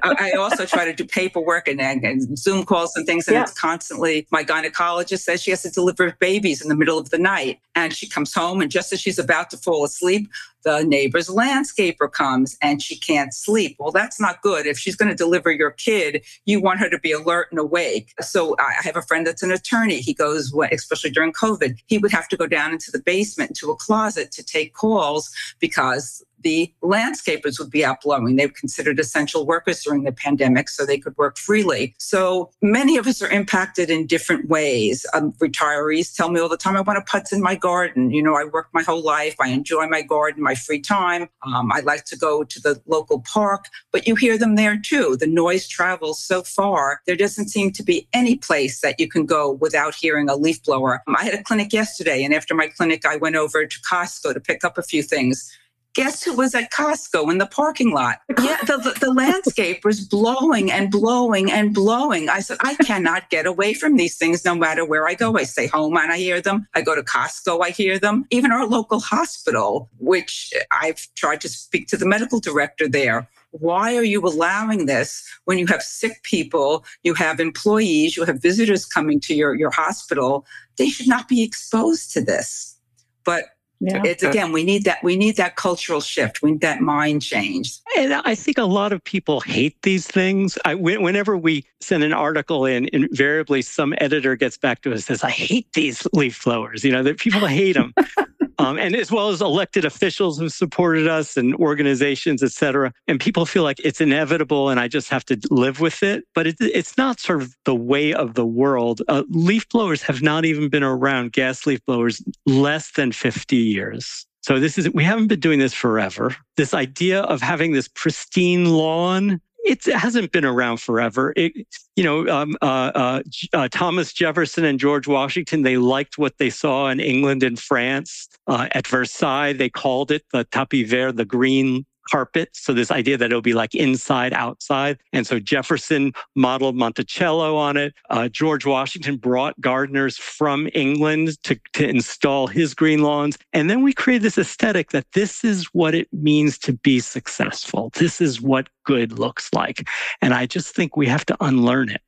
I also try to do paperwork and, and Zoom calls and things, and yeah. it's constantly my gynecologist says she has to deliver babies in the middle of the night. And she comes home, and just as she's about to fall asleep, the neighbor's landscaper comes and she can't sleep. Well, that's not good. If she's going to deliver your kid, you want her to be alert and awake. So I have a friend that's an attorney. He goes, especially during COVID, he would have to go down into the basement to a closet to take calls because the landscapers would be out blowing. They were considered essential workers during the pandemic, so they could work freely. So many of us are impacted in different ways. Um, retirees tell me all the time, I want to putz in my garden. You know, I work my whole life. I enjoy my garden, my free time. Um, I like to go to the local park, but you hear them there too. The noise travels so far. There doesn't seem to be any place that you can go without hearing a leaf blower. Um, I had a clinic yesterday, and after my clinic, I went over to Costco to pick up a few things guess who was at Costco in the parking lot? Yeah, the, the, the landscape was blowing and blowing and blowing. I said, I cannot get away from these things no matter where I go. I stay home and I hear them. I go to Costco, I hear them. Even our local hospital, which I've tried to speak to the medical director there. Why are you allowing this when you have sick people, you have employees, you have visitors coming to your, your hospital? They should not be exposed to this. But yeah. It's again, we need that. We need that cultural shift. We need that mind change. And I think a lot of people hate these things. I, whenever we send an article in, invariably some editor gets back to us and says, "I hate these leaf blowers." You know, that people hate them. [laughs] um, and as well as elected officials who supported us and organizations, et cetera. And people feel like it's inevitable and I just have to live with it. But it, it's not sort of the way of the world. Uh, leaf blowers have not even been around, gas leaf blowers, less than 50 years. So this is, we haven't been doing this forever. This idea of having this pristine lawn it hasn't been around forever. It, you know, um, uh, uh, uh, Thomas Jefferson and George Washington, they liked what they saw in England and France. Uh, at Versailles, they called it the tapis vert, the green carpet. So this idea that it'll be like inside, outside. And so Jefferson modeled Monticello on it. Uh, George Washington brought gardeners from England to, to install his green lawns. And then we created this aesthetic that this is what it means to be successful. This is what good looks like. And I just think we have to unlearn it.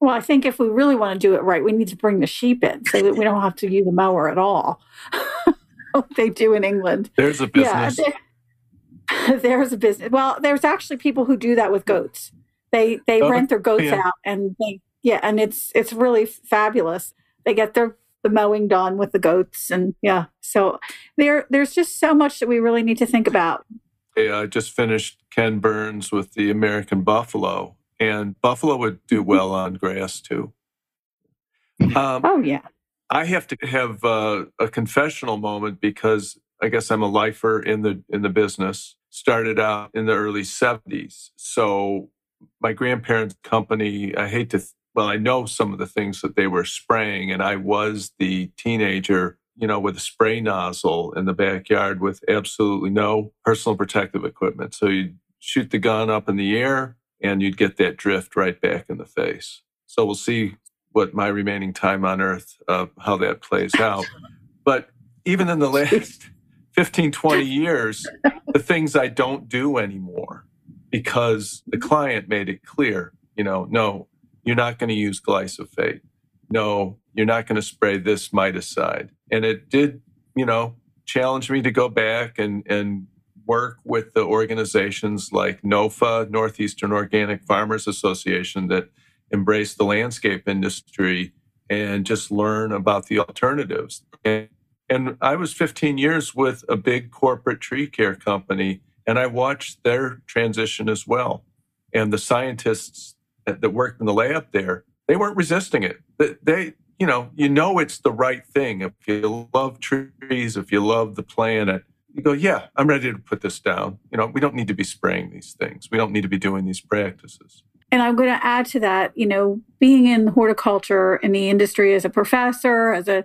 Well, I think if we really want to do it right, we need to bring the sheep in so that we don't have to use a mower at all. [laughs] they do in England. There's a business. Yeah, [laughs] there's a business. Well, there's actually people who do that with goats. They they oh, rent their goats yeah. out and they yeah, and it's it's really fabulous. They get their the mowing done with the goats and yeah. So there there's just so much that we really need to think about. Hey, I just finished Ken Burns with the American Buffalo, and buffalo would do well on grass too. Um, oh yeah. I have to have uh, a confessional moment because I guess I'm a lifer in the in the business. Started out in the early 70s. So my grandparents' company, I hate to well, I know some of the things that they were spraying and I was the teenager, you know, with a spray nozzle in the backyard with absolutely no personal protective equipment. So you'd shoot the gun up in the air and you'd get that drift right back in the face. So we'll see what my remaining time on earth, uh, how that plays out. But even in the [laughs] last 15, 20 [laughs] years, the things I don't do anymore because the mm-hmm. client made it clear, you know, no, you're not going to use glyphosate. No, you're not going to spray this miticide. And it did, you know, challenge me to go back and, and work with the organizations like NOFA, Northeastern Organic Farmers Association, that embrace the landscape industry and just learn about the alternatives. And, and I was 15 years with a big corporate tree care company, and I watched their transition as well. And the scientists that, that worked in the lab there, they weren't resisting it. They, they, you know, you know it's the right thing. If you love trees, if you love the planet, you go, yeah, I'm ready to put this down. You know, we don't need to be spraying these things. We don't need to be doing these practices. And I'm going to add to that, you know, being in horticulture in the industry as a professor, as a,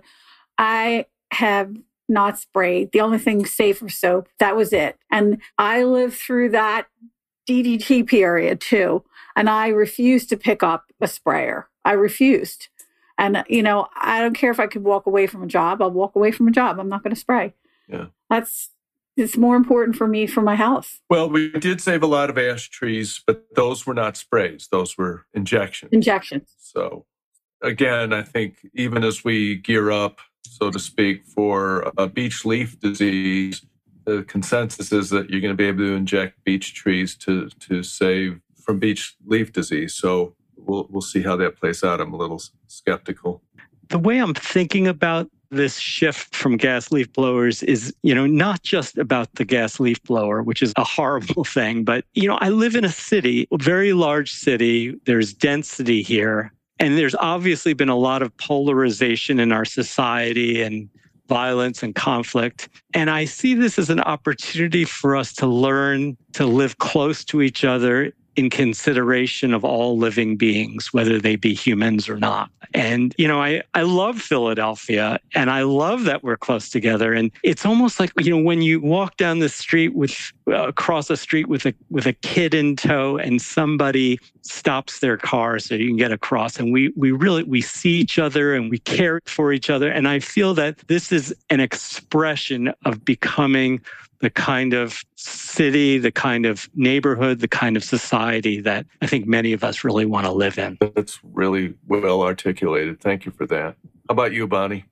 I have not sprayed. The only thing safe for soap, that was it. And I lived through that DDT period too. And I refused to pick up a sprayer. I refused. And, you know, I don't care if I could walk away from a job, I'll walk away from a job. I'm not going to spray. Yeah. That's, it's more important for me for my health. Well, we did save a lot of ash trees, but those were not sprays, those were injections. Injections. So, again, I think even as we gear up, so to speak, for a beech leaf disease, the consensus is that you're going to be able to inject beech trees to, to save from beech leaf disease. So, we'll, we'll see how that plays out. I'm a little skeptical. The way I'm thinking about this shift from gas leaf blowers is, you know, not just about the gas leaf blower, which is a horrible [laughs] thing, but, you know, I live in a city, a very large city. There's density here. And there's obviously been a lot of polarization in our society and violence and conflict. And I see this as an opportunity for us to learn to live close to each other in consideration of all living beings, whether they be humans or not. And, you know, I, I love Philadelphia and I love that we're close together. And it's almost like, you know, when you walk down the street with, uh, across the street with a, with a kid in tow and somebody stops their car so you can get across and we, we really, we see each other and we care for each other. And I feel that this is an expression of becoming the kind of city, the kind of neighborhood, the kind of society that I think many of us really want to live in. That's really well articulated. Thank you for that. How about you, Bonnie?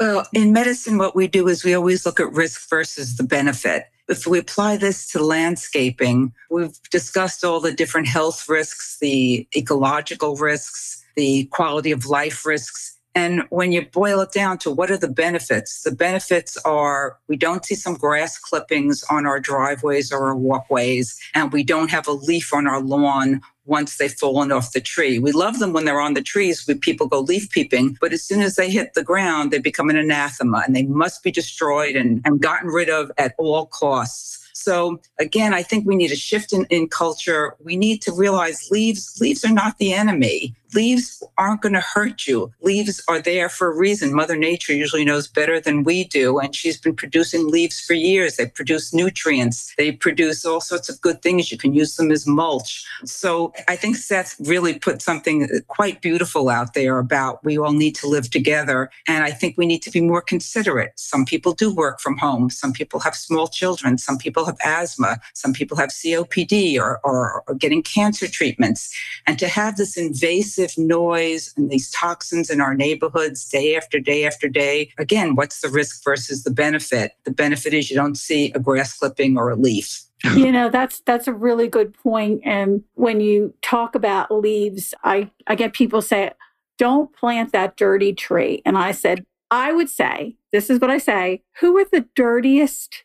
Well, in medicine, what we do is we always look at risk versus the benefit. If we apply this to landscaping, we've discussed all the different health risks, the ecological risks, the quality of life risks. And when you boil it down to what are the benefits, the benefits are we don't see some grass clippings on our driveways or our walkways, and we don't have a leaf on our lawn once they've fallen off the tree. We love them when they're on the trees when people go leaf peeping, but as soon as they hit the ground, they become an anathema and they must be destroyed and, and gotten rid of at all costs. So again, I think we need a shift in, in culture. We need to realize leaves, leaves are not the enemy leaves aren't going to hurt you. Leaves are there for a reason. Mother Nature usually knows better than we do. And she's been producing leaves for years. They produce nutrients, they produce all sorts of good things. You can use them as mulch. So I think Seth really put something quite beautiful out there about we all need to live together. And I think we need to be more considerate. Some people do work from home, some people have small children, some people have asthma, some people have COPD or, or, or getting cancer treatments. And to have this invasive noise and these toxins in our neighborhoods day after day after day. Again, what's the risk versus the benefit? The benefit is you don't see a grass clipping or a leaf. you know that's that's a really good point and when you talk about leaves i i get people say don't plant that dirty tree and i said i would say this is what i say who are the dirtiest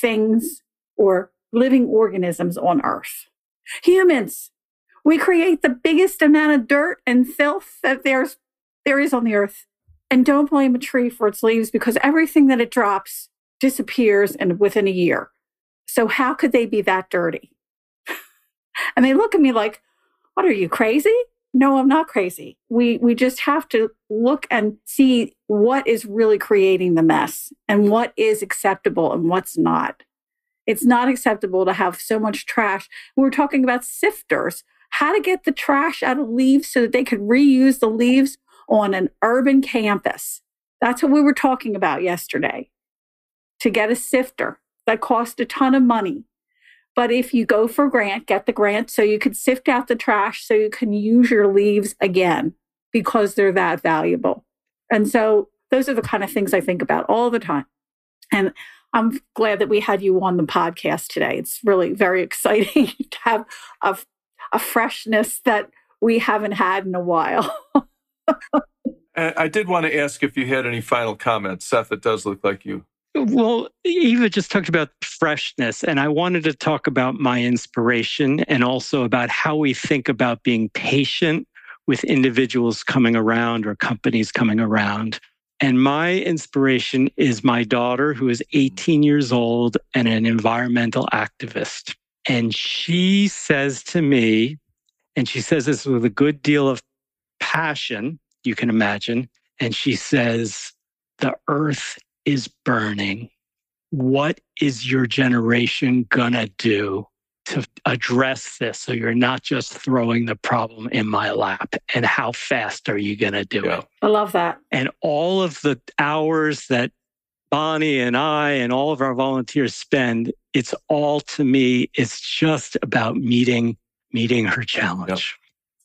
things or living organisms on earth humans we create the biggest amount of dirt and filth that there's there is on the earth. And don't blame a tree for its leaves because everything that it drops disappears in within a year. So how could they be that dirty? [laughs] and they look at me like, "What are you crazy?" No, I'm not crazy. We we just have to look and see what is really creating the mess and what is acceptable and what's not. It's not acceptable to have so much trash. We we're talking about sifters how to get the trash out of leaves so that they could reuse the leaves on an urban campus. That's what we were talking about yesterday. To get a sifter that cost a ton of money. But if you go for grant, get the grant so you could sift out the trash so you can use your leaves again because they're that valuable. And so those are the kind of things I think about all the time. And I'm glad that we had you on the podcast today. It's really very [laughs] exciting to have a, a freshness that we haven't had in a while. [laughs] Uh, I did want to ask if you had any final comments. Seth, it does look like you. Well, Eva just talked about freshness, and I wanted to talk about my inspiration and also about how we think about being patient with individuals coming around or companies coming around. And my inspiration is my daughter, who is mm. 18 years old and an environmental activist. And she says to me, and she says this with a good deal of passion, you can imagine. And she says, The earth is burning. What is your generation going to do to address this so you're not just throwing the problem in my lap? And how fast are you going to do yeah. it? I love that. And all of the hours that Bonnie and I and all of our volunteers spend, it's all to me, it's just about meeting meeting her challenge. Yep.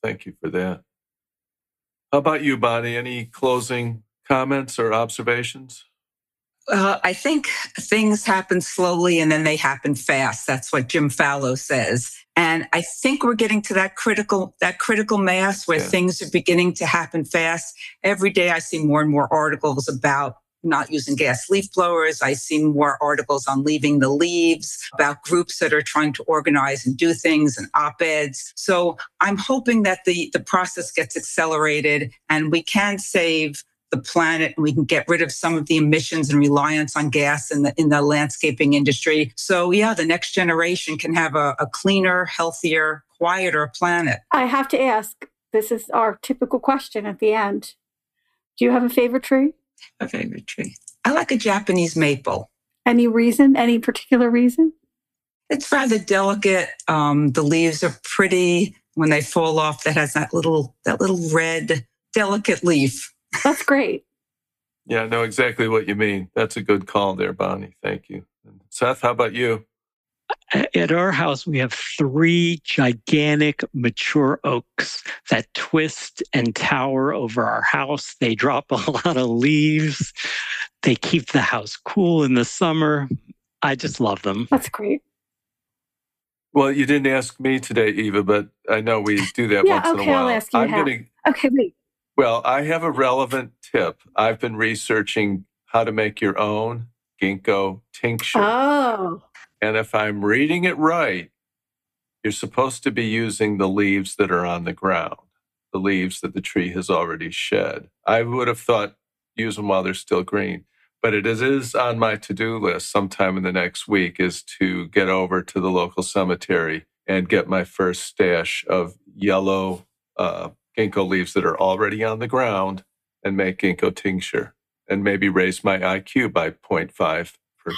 Thank you for that. How about you, Bonnie? Any closing comments or observations? Uh, I think things happen slowly and then they happen fast. That's what Jim Fallows says. And I think we're getting to that critical, that critical mass where yeah. things are beginning to happen fast. Every day I see more and more articles about not using gas leaf blowers. I see more articles on leaving the leaves about groups that are trying to organize and do things and op-eds. So I'm hoping that the, the process gets accelerated and we can save the planet and we can get rid of some of the emissions and reliance on gas in the in the landscaping industry. So yeah, the next generation can have a, a cleaner, healthier, quieter planet. I have to ask, this is our typical question at the end. Do you have a favorite tree? A favorite tree. I like a Japanese maple. Any reason? Any particular reason? It's rather delicate. Um, the leaves are pretty. When they fall off, that has that little that little red delicate leaf. That's great. yeah, I know exactly what you mean. That's a good call there, Bonnie. Thank you. Seth, how about you? At our house, we have three gigantic mature oaks that twist and tower over our house. They drop a [laughs] lot of leaves. They keep the house cool in the summer. I just love them. That's great. Well, you didn't ask me today, Eva, but I know we do that yeah, once okay, in a while. I'll ask you I'm how. Gonna, okay, wait. Well, I have a relevant tip. I've been researching how to make your own ginkgo tincture. Oh. And if I'm reading it right, you're supposed to be using the leaves that are on the ground, the leaves that the tree has already shed. I would have thought use them while they're still green. But it is on my to do list sometime in the next week is to get over to the local cemetery and get my first stash of yellow uh, ginkgo leaves that are already on the ground and make ginkgo tincture and maybe raise my IQ by 0.5 for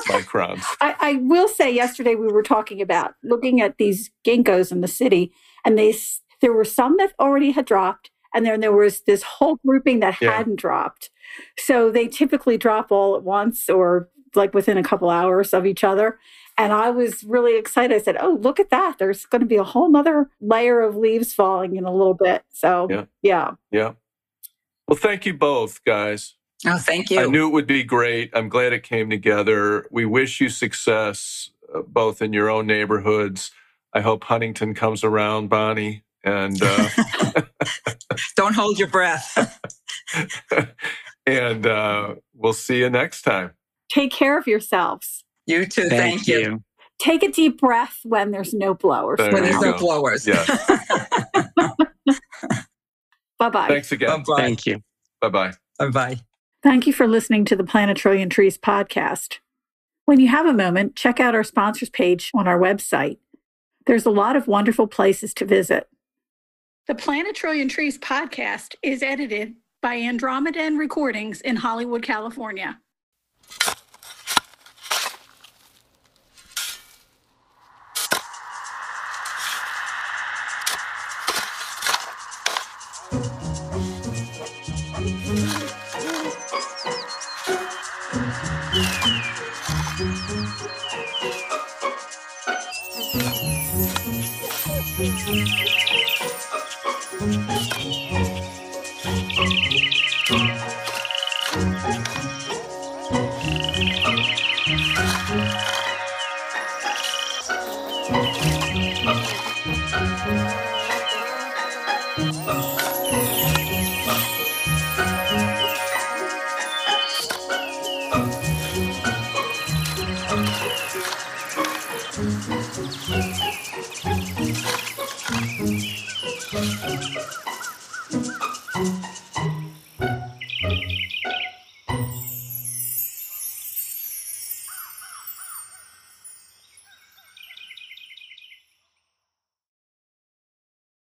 microns. I, I, will say, yesterday we were talking about looking at these ginkgos in the city, and they there were some that already had dropped, and then there was this whole grouping that yeah. hadn't dropped. So they typically drop all at once, or like within a couple hours of each other. And I was really excited. I said, "Oh, look at that! There's going to be a whole nother layer of leaves falling in a little bit." So yeah, yeah, yeah. Well, thank you both, guys. Oh, thank you. I knew it would be great. I'm glad it came together. We wish you success uh, both in your own neighborhoods. I hope Huntington comes around, Bonnie. And uh, [laughs] don't hold your breath. [laughs] and uh, we'll see you next time. Take care of yourselves. You too. Thank, thank you. you. Take a deep breath when there's no blowers. There when there's go. no blowers. Yeah. [laughs] bye bye. Thanks again. Bye-bye. Thank you. Bye bye. Bye bye. Thank you for listening to the Plant a Trillion Trees podcast. When you have a moment, check out our sponsors page on our website. There's a lot of wonderful places to visit. The Plant a Trillion Trees podcast is edited by Andromedan Recordings in Hollywood, California.